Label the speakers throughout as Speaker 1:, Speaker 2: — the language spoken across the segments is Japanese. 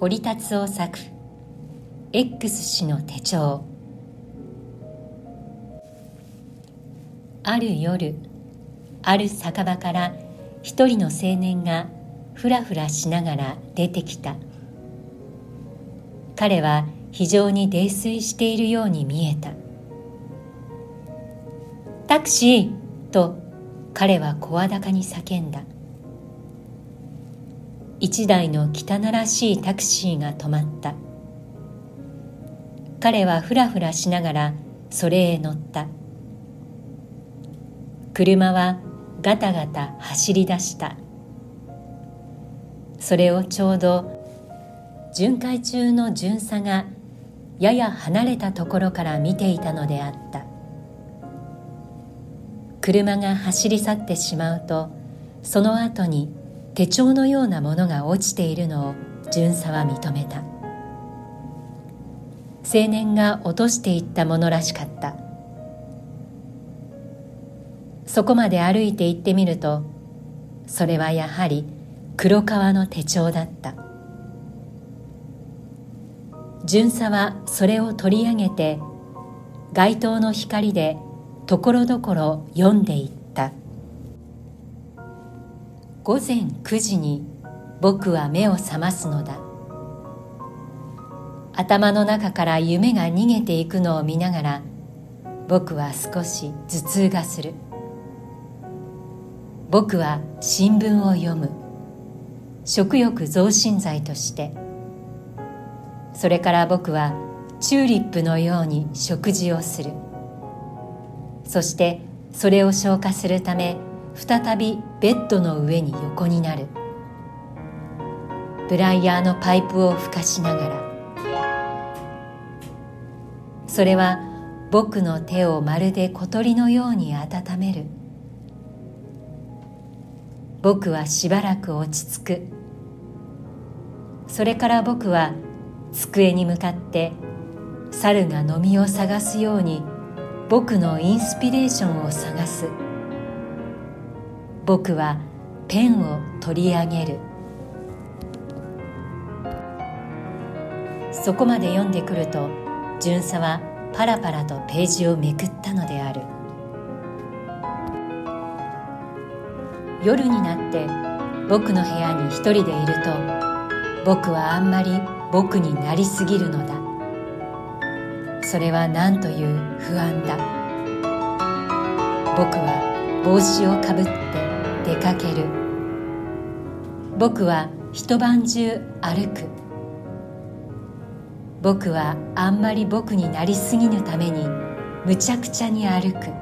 Speaker 1: 堀達夫作 X 氏の手帳。ある夜ある酒場から一人の青年がふらふらしながら出てきた。彼は非常に泥酔しているように見えた。タクシーと彼は声高に叫んだ。一台の汚らしいタクシーが止まった。彼はふらふらしながらそれへ乗った。車はガタガタ走り出した。それをちょうど巡回中の巡査がやや離れたところから見ていたのであった。車が走り去ってしまうとその後に手帳のようなものが落ちているのを巡査は認めた。青年が落としていったものらしかった。そこまで歩いて行ってみるとそれはやはり黒革の手帳だった。巡査はそれを取り上げて街灯の光でところどころ読んでいった。午前9時に僕は目を覚ますのだ。頭の中から夢が逃げていくのを見ながら僕は少し頭痛がする。僕は新聞を読む。食欲増進剤として。それから僕はチューリップのように食事をする。そしてそれを消化するため再びベッドの上に横になる。ブライヤーのパイプをふかしながら。それは僕の手をまるで小鳥のように温める。僕はしばらく落ち着く。それから僕は机に向かって猿が飲みを探すように僕のインスピレーションを探す。僕はペンを取り上げる。そこまで読んでくると巡査はパラパラとページをめくったのである。夜になって僕の部屋に一人でいると僕はあんまり僕になりすぎるのだ。それは何という不安だ。僕は帽子をかぶって出かける。僕は一晩中歩く。僕はあんまり僕になりすぎぬためにむちゃくちゃに歩く。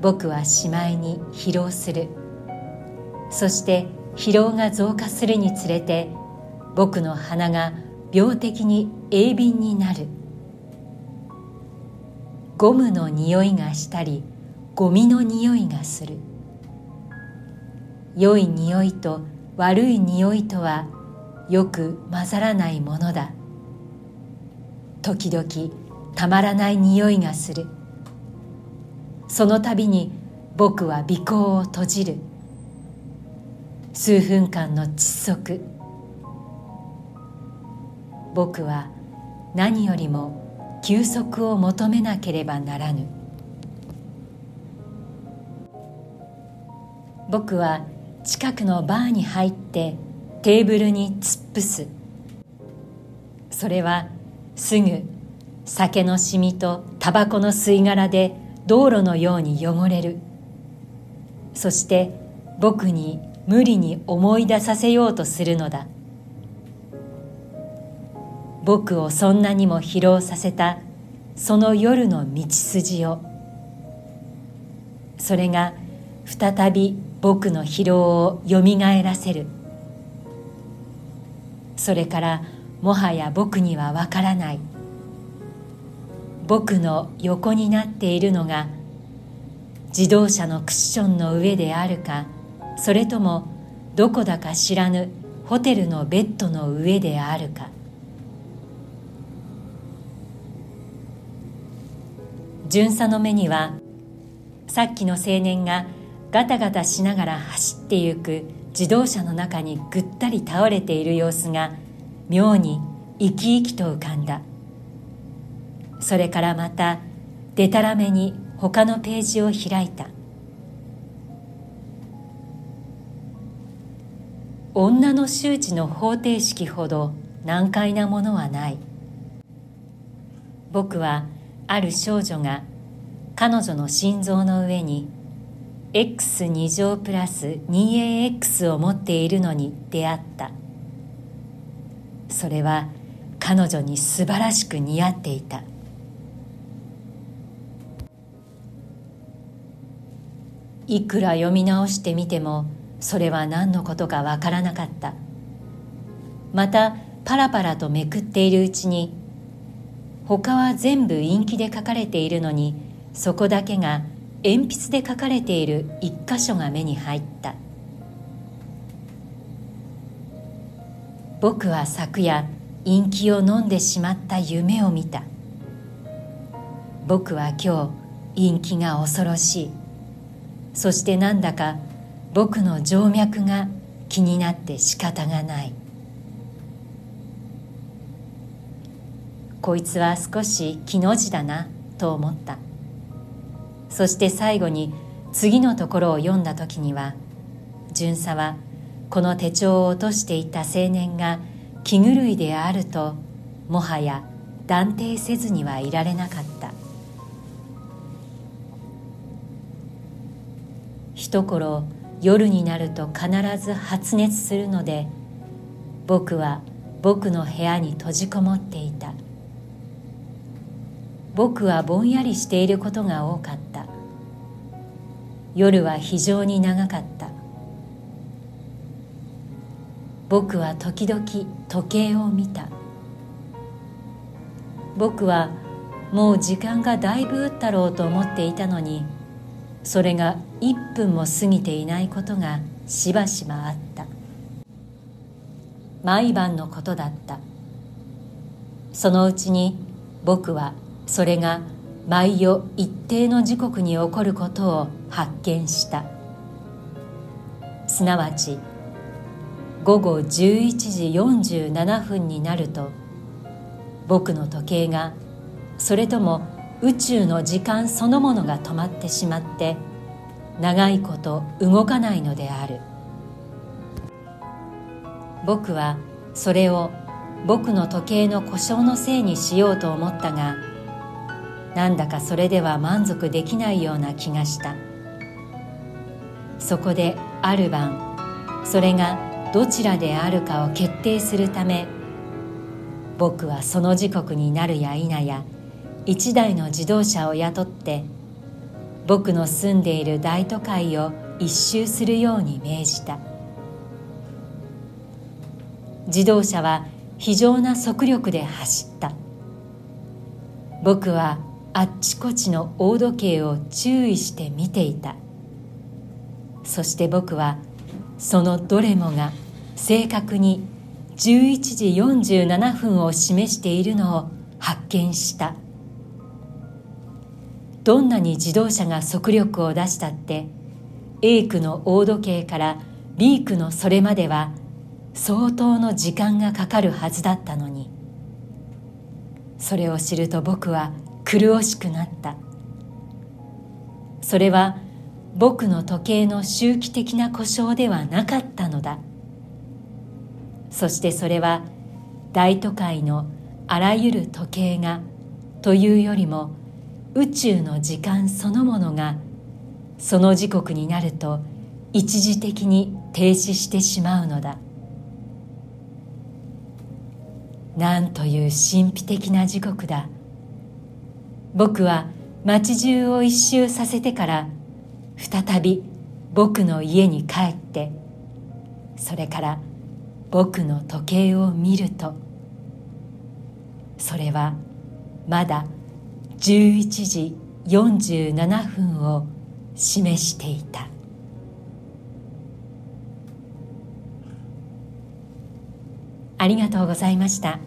Speaker 1: 僕はしまいに疲労する。そして疲労が増加するにつれて僕の鼻が病的に鋭敏になる。ゴムの匂いがしたりゴミの匂いがする。良い匂いと悪い匂いとはよく混ざらないものだ。時々たまらない匂いがする。その度に僕は鼻孔を閉じる。数分間の窒息。僕は何よりも休息を求めなければならぬ。僕は近くのバーに入ってテーブルに突っ伏す。それはすぐ酒のしみとタバコの吸い殻で道路のように汚れる。そして僕に無理に思い出させようとするのだ。僕をそんなにも疲労させたその夜の道筋を。それが再び僕の疲労をよみがえらせる。それからもはや僕にはわからない。僕の横になっているのが自動車のクッションの上であるかそれともどこだか知らぬホテルのベッドの上であるか。巡査の目にはさっきの青年がガタガタしながら走ってゆく自動車の中にぐったり倒れている様子が妙に生き生きと浮かんだ。それからまたでたらめに他のページを開いた。女の周知の方程式ほど難解なものはない。僕はある少女が彼女の心臓の上に x2 乗プラス 2ax を持っているのに出会った。それは彼女に素晴らしく似合っていた。いくら読み直してみてもそれは何のことかわからなかった。またパラパラとめくっているうちに他は全部陰気で書かれているのにそこだけが鉛筆で書かれている一箇所が目に入った。僕は昨夜陰気を飲んでしまった夢を見た。僕は今日陰気が恐ろしい。そしてなんだか僕の静脈が気になって仕方がない。こいつは少し気の字だなと思った。そして最後に次のところを読んだ時には巡査はこの手帳を落としていた青年が気狂いであるともはや断定せずにはいられなかった。一頃夜になると必ず発熱するので僕は僕の部屋に閉じこもっていた。僕はぼんやりしていることが多かった。夜は非常に長かった。僕は時々時計を見た。僕はもう時間がだいぶ打ったろうと思っていたのにそれが1分も過ぎていないことがしばしばあった。毎晩のことだった。そのうちに僕はそれが毎夜一定の時刻に起こることを発見した。すなわち午後11時47分になると僕の時計がそれとも宇宙の時間そのものが止まってしまって長いこと動かないのである。僕はそれを僕の時計の故障のせいにしようと思ったがなんだかそれでは満足できないような気がした。そこである晩それがどちらであるかを決定するため僕はその時刻になるや否や一台の自動車を雇って僕の住んでいる大都会を一周するように命じた。自動車は非常な速力で走った。僕はあっちこちの大時計を注意して見ていた。そして僕はそのどれもが正確に11時47分を示しているのを発見した。どんなに自動車が速力を出したって A 区の大時計から B 区のそれまでは相当の時間がかかるはずだったのに。それを知ると僕は苦しくなった。それは僕の時計の周期的な故障ではなかったのだ。そしてそれは大都会のあらゆる時計がというよりも宇宙の時間そのものがその時刻になると一時的に停止してしまうのだ。なんという神秘的な時刻だ。僕は町中を一周させてから再び僕の家に帰ってそれから僕の時計を見るとそれはまだ11時47分を示していたありがとうございました。